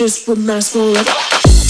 this would my forever.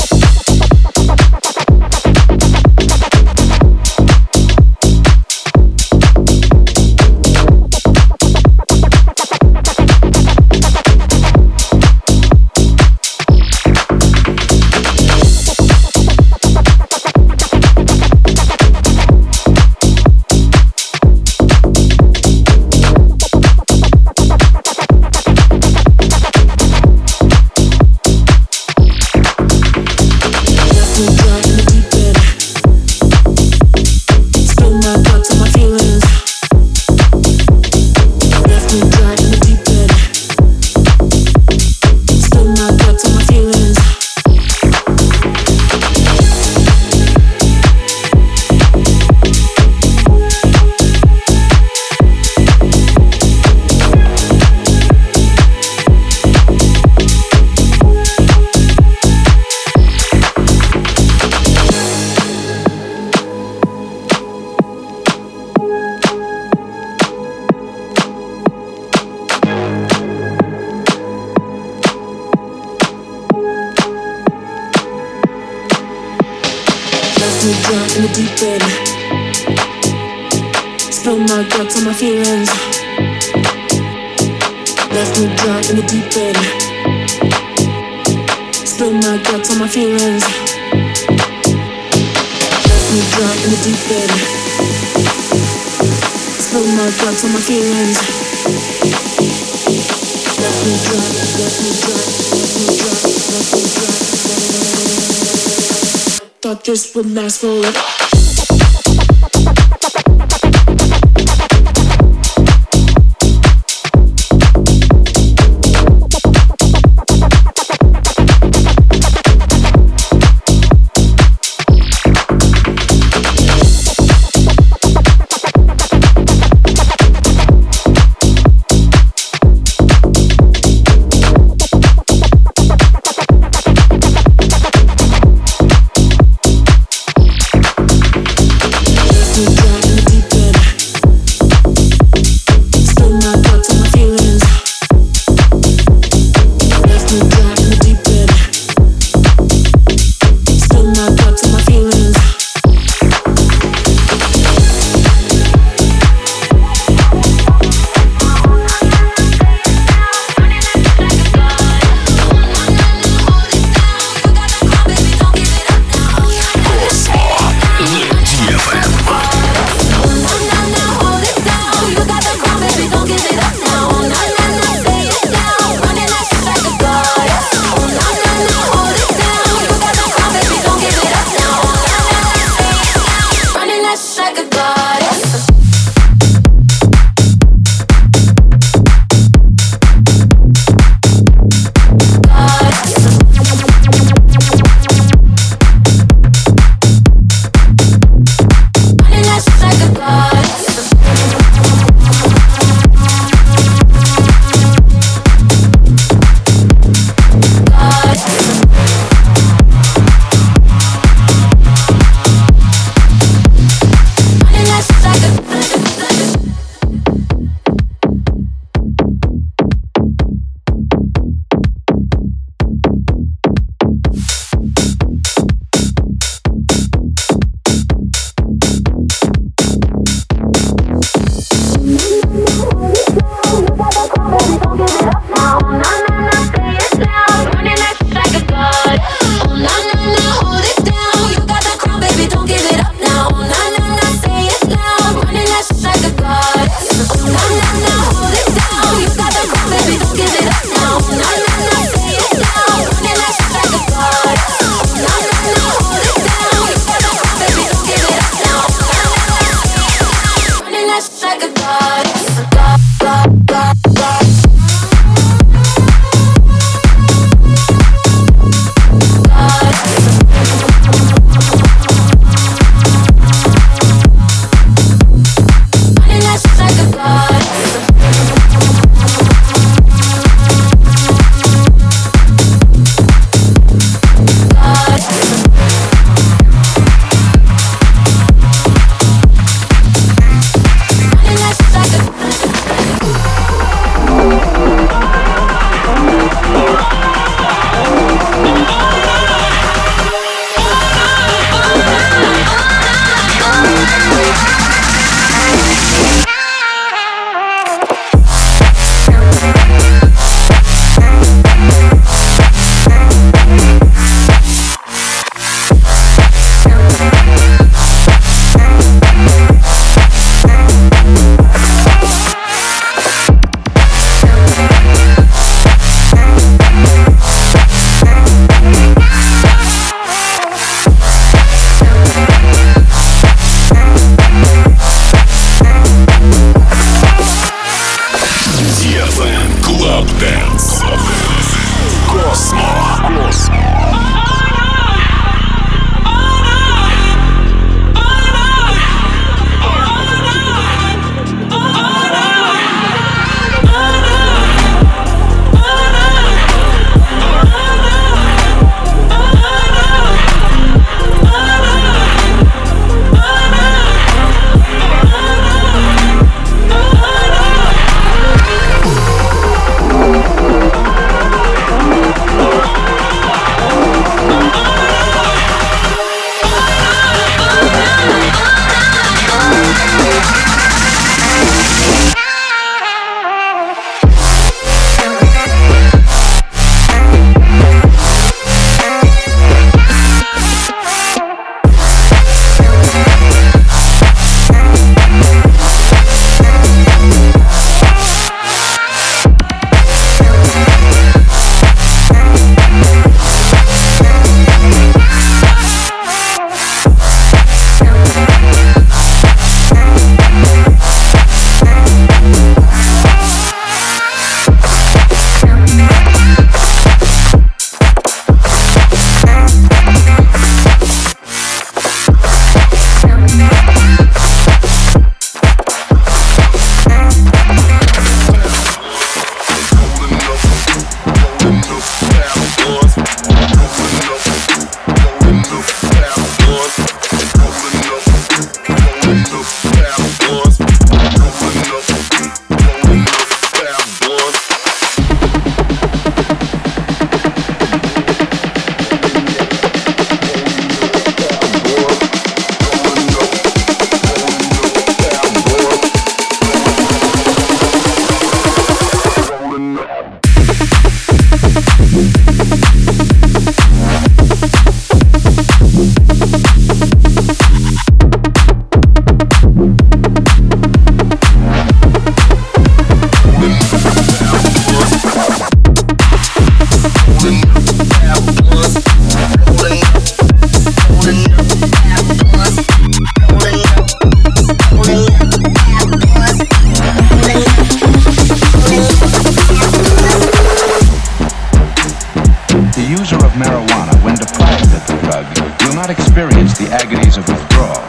user of marijuana, when deprived of the drug, will not experience the agonies of withdrawal.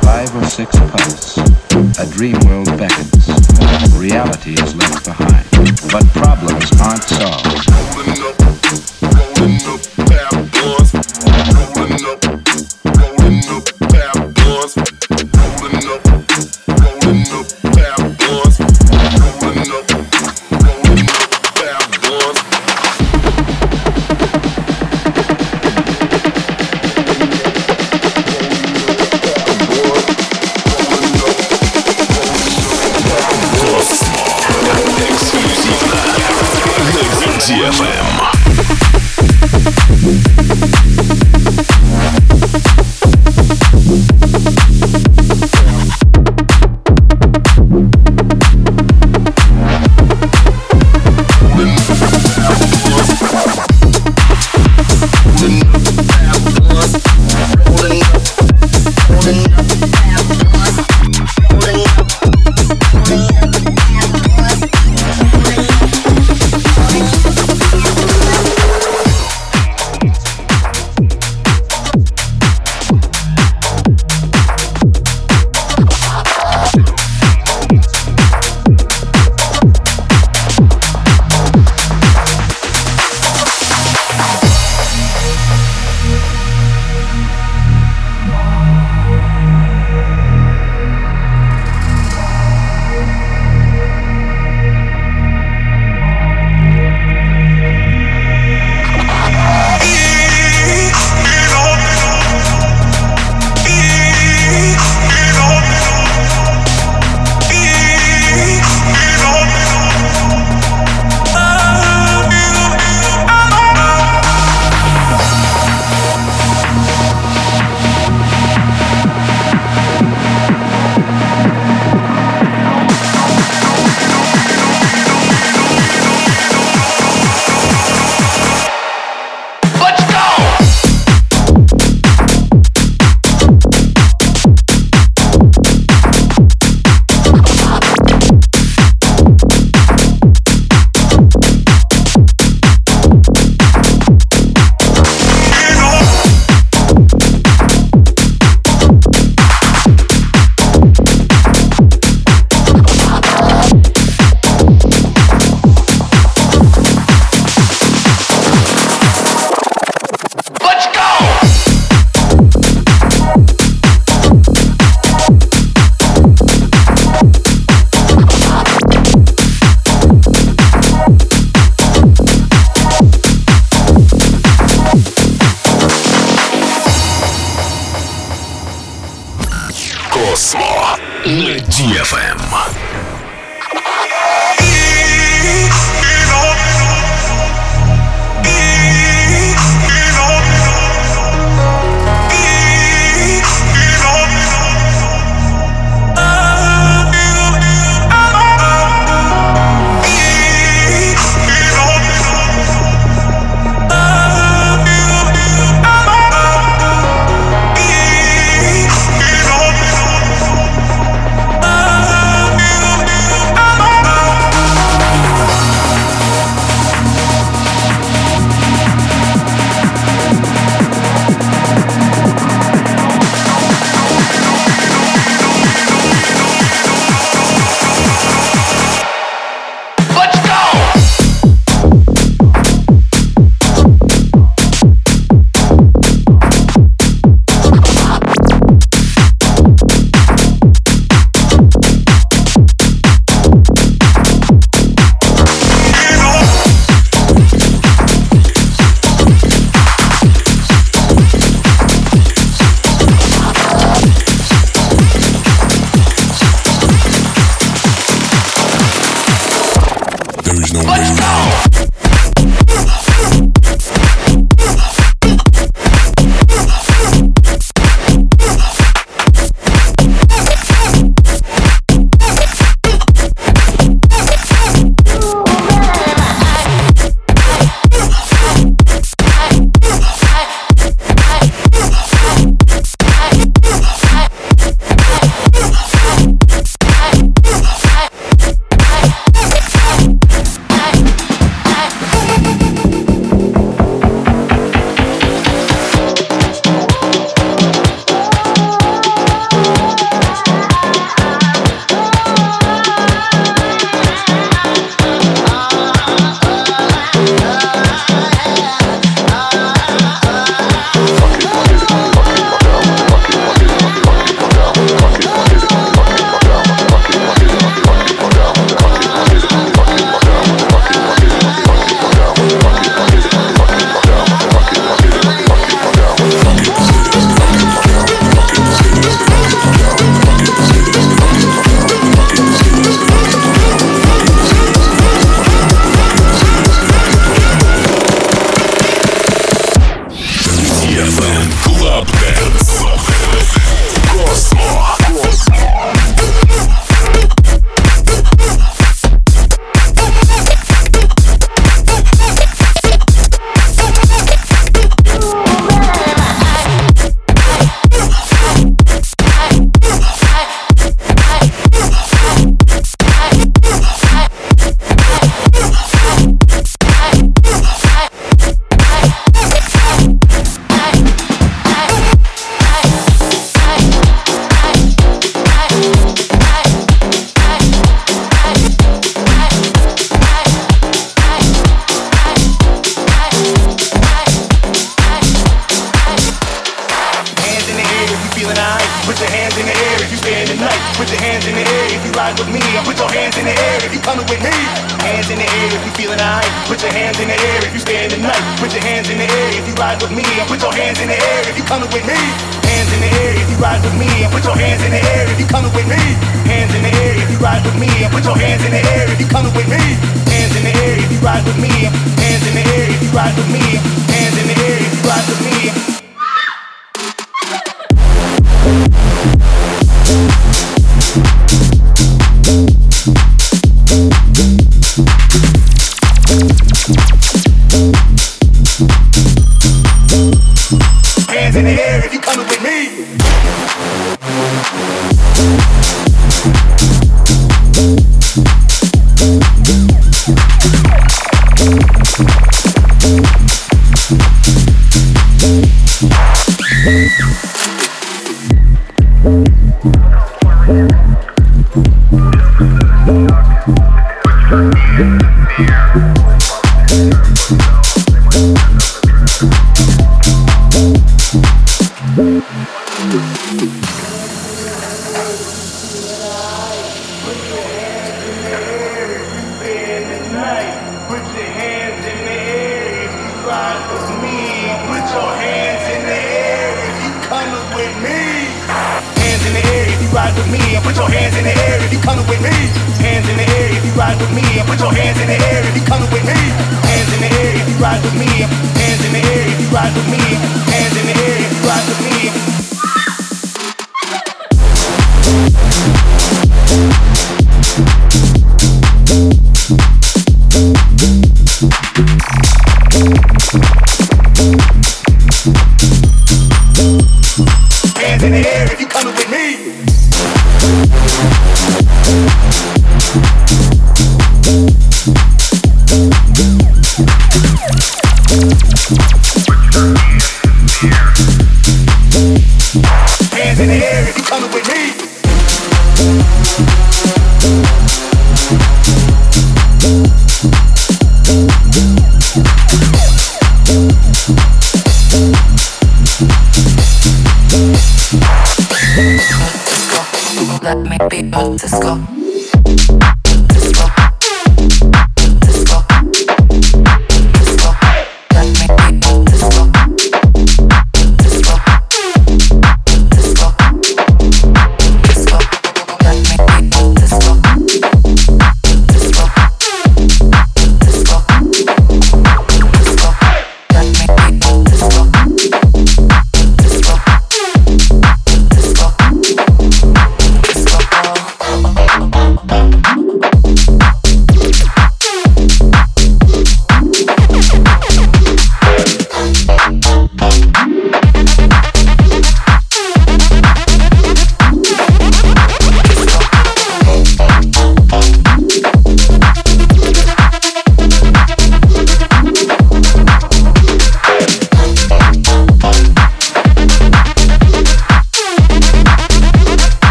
Five or six puffs, a dream world beckons. Reality is left behind, but problems aren't solved. FM.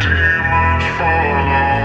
demons follow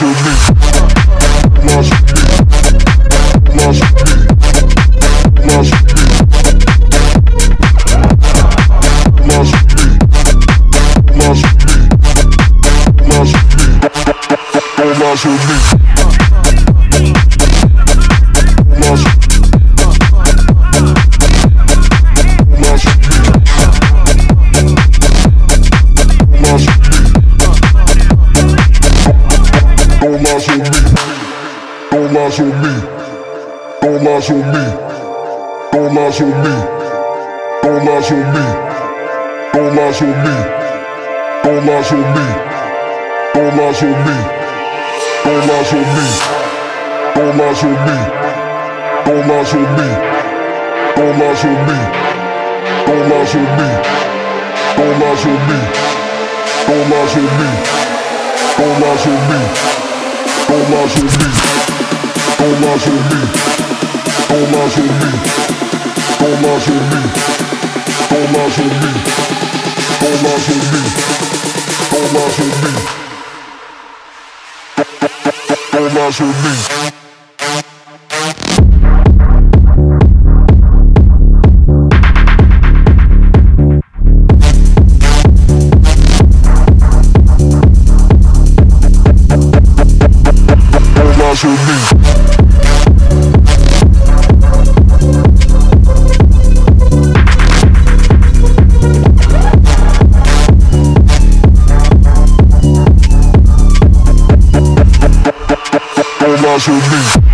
Don't lies on me. Don't lies on me. Don't lies on me. Don't lies on me. Don't lies on me. Don't lies on me. Don't lies on me. Don't lies on me. Don't lies on me. Don't lies on me. Don't lies on me. Don't lies on me. Don't lies on me. Don't lies on me. Don't lies on me. Don't lies on me. casual me. with me.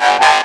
Bye.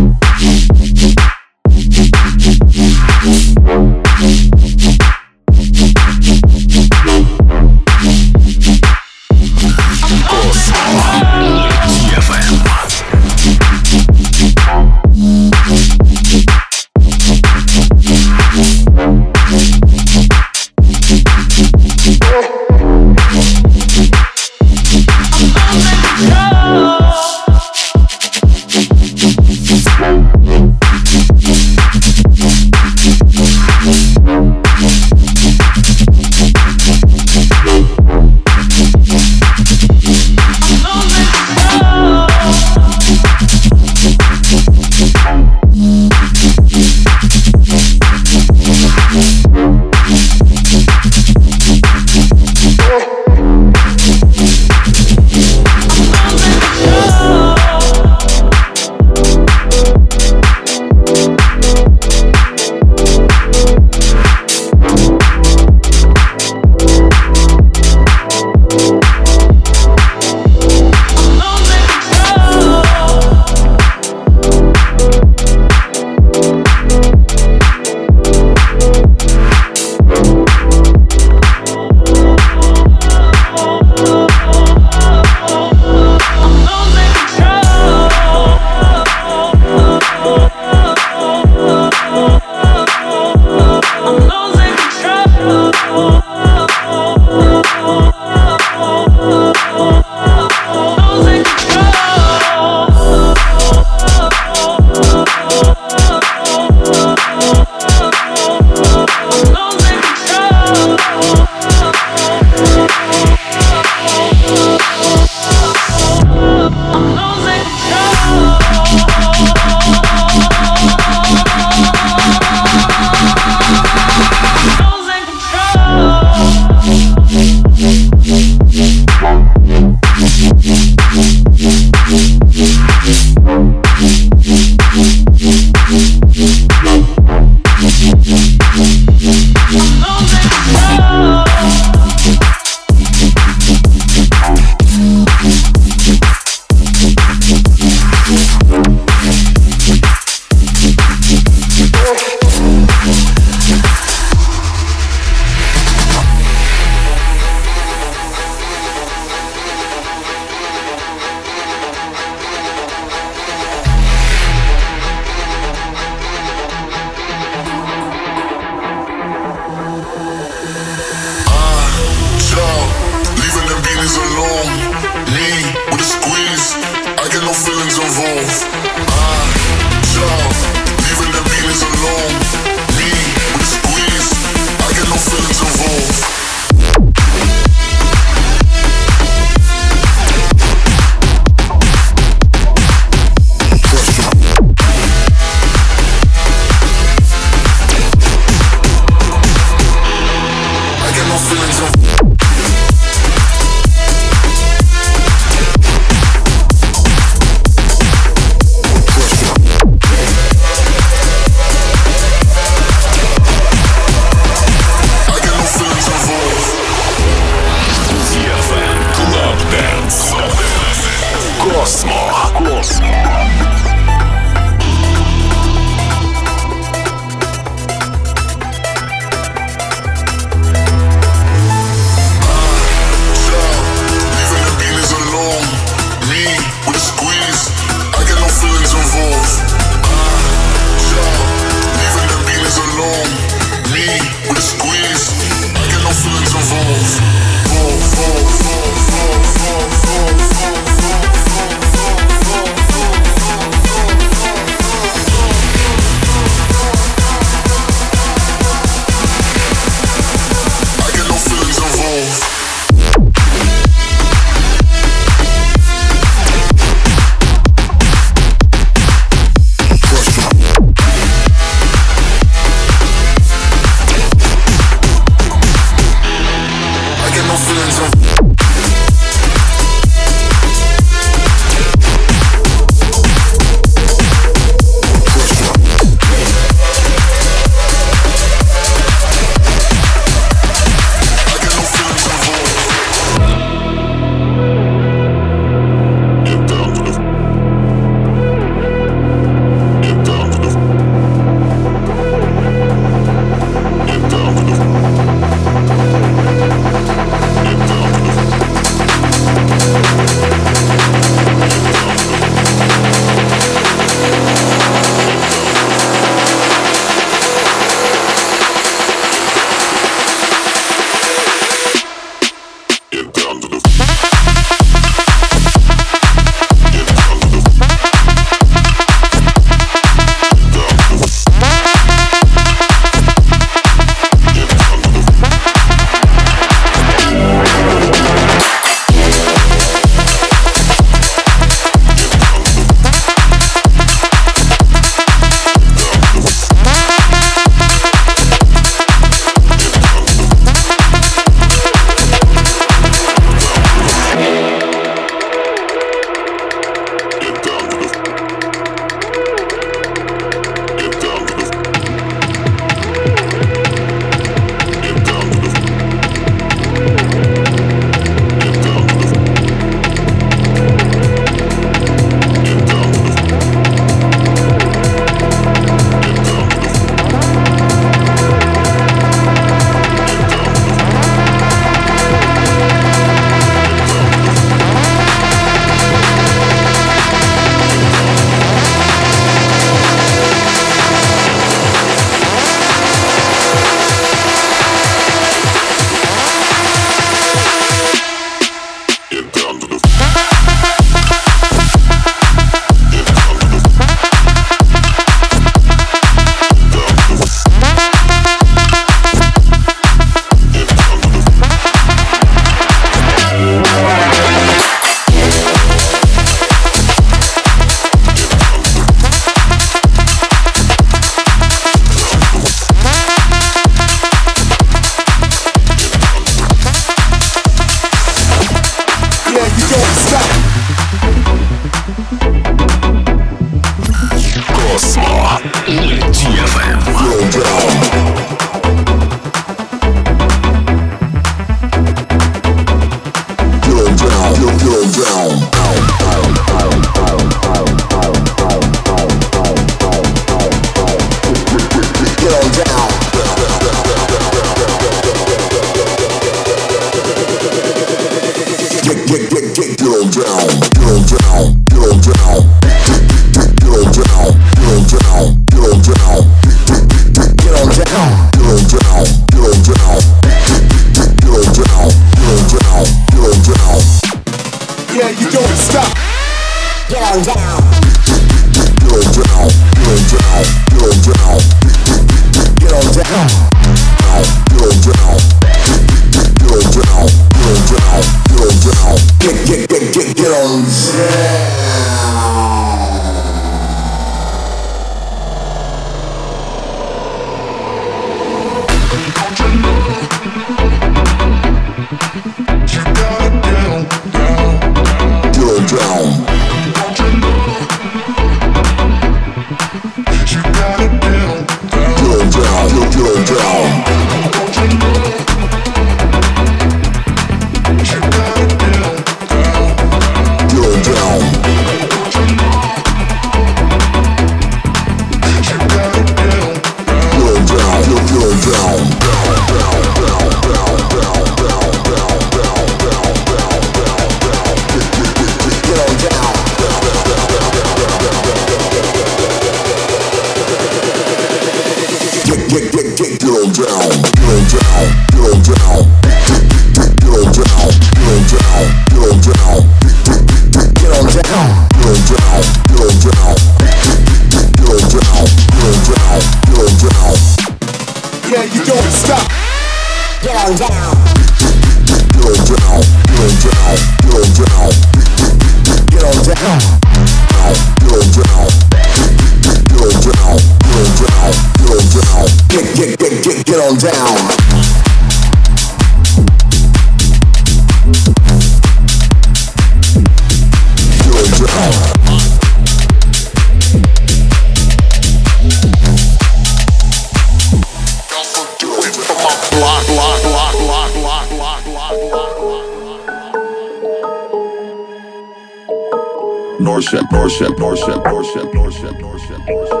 Dorset, Dorset, Dorset, Dorset, Dorset, Dorset.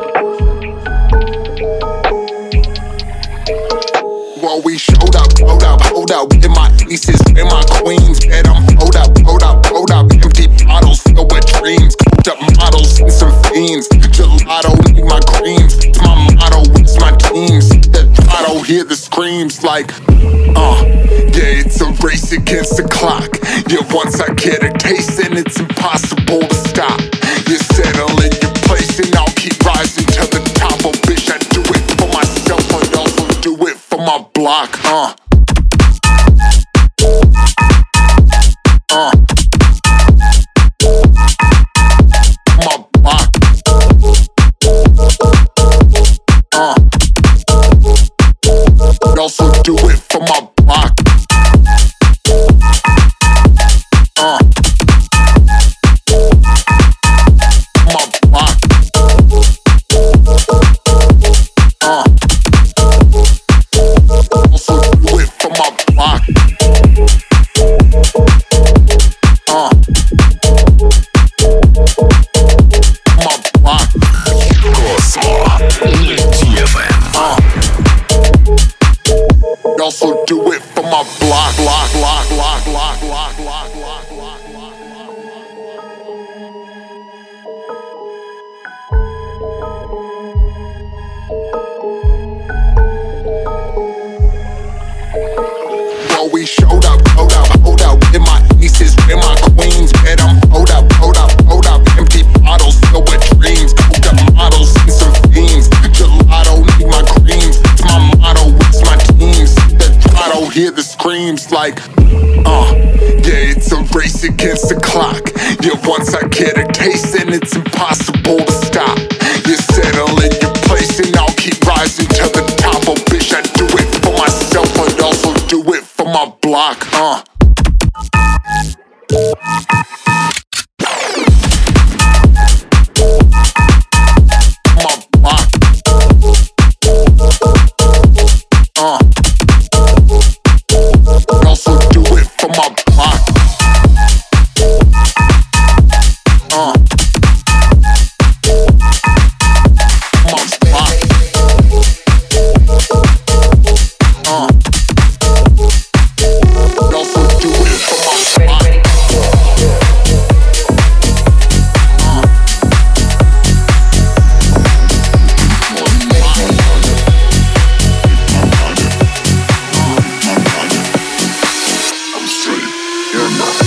Well, we showed up, hold up, hold up. In my nieces, in my queens, and I'm hold up, hold up, hold up. Empty bottles filled with dreams, cooked up models and some fiends. Gelato, need my creams. It's my motto, it's my teams. That throttle, hear the screams like, uh, yeah, it's a race against the clock. Yeah, once I get a taste, then it's impossible You're not.